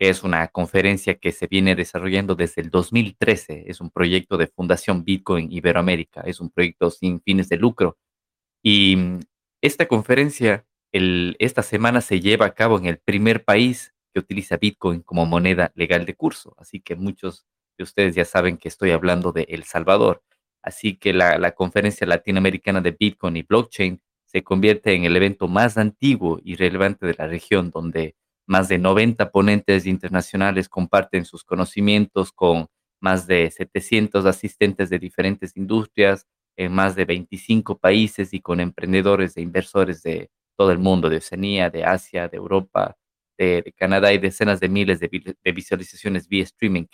que es una conferencia que se viene desarrollando desde el 2013. Es un proyecto de Fundación Bitcoin Iberoamérica, es un proyecto sin fines de lucro. Y mm, esta conferencia esta semana se lleva a cabo en el primer país que utiliza Bitcoin como moneda legal de curso. Así que muchos de ustedes ya saben que estoy hablando de El Salvador. Así que la, la conferencia latinoamericana de Bitcoin y blockchain se convierte en el evento más antiguo y relevante de la región, donde más de 90 ponentes internacionales comparten sus conocimientos con más de 700 asistentes de diferentes industrias en más de 25 países y con emprendedores e inversores de todo el mundo, de Oceanía, de Asia, de Europa, de, Canadá y decenas de miles de, visualizaciones vía streaming